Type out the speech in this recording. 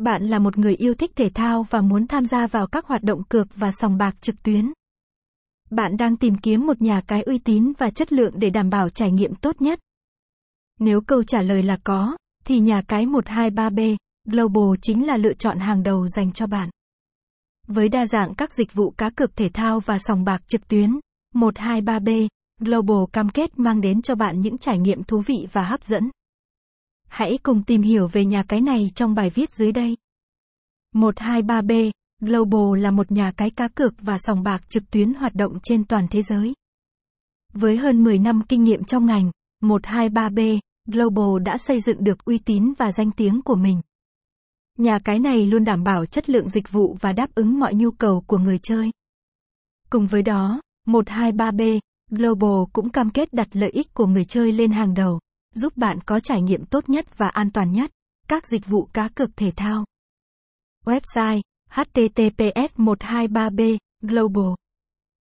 Bạn là một người yêu thích thể thao và muốn tham gia vào các hoạt động cược và sòng bạc trực tuyến. Bạn đang tìm kiếm một nhà cái uy tín và chất lượng để đảm bảo trải nghiệm tốt nhất. Nếu câu trả lời là có, thì nhà cái 123B Global chính là lựa chọn hàng đầu dành cho bạn. Với đa dạng các dịch vụ cá cược thể thao và sòng bạc trực tuyến, 123B Global cam kết mang đến cho bạn những trải nghiệm thú vị và hấp dẫn. Hãy cùng tìm hiểu về nhà cái này trong bài viết dưới đây. 123B Global là một nhà cái cá cược và sòng bạc trực tuyến hoạt động trên toàn thế giới. Với hơn 10 năm kinh nghiệm trong ngành, 123B Global đã xây dựng được uy tín và danh tiếng của mình. Nhà cái này luôn đảm bảo chất lượng dịch vụ và đáp ứng mọi nhu cầu của người chơi. Cùng với đó, 123B Global cũng cam kết đặt lợi ích của người chơi lên hàng đầu, giúp bạn có trải nghiệm tốt nhất và an toàn nhất, các dịch vụ cá cược thể thao. Website https 123b global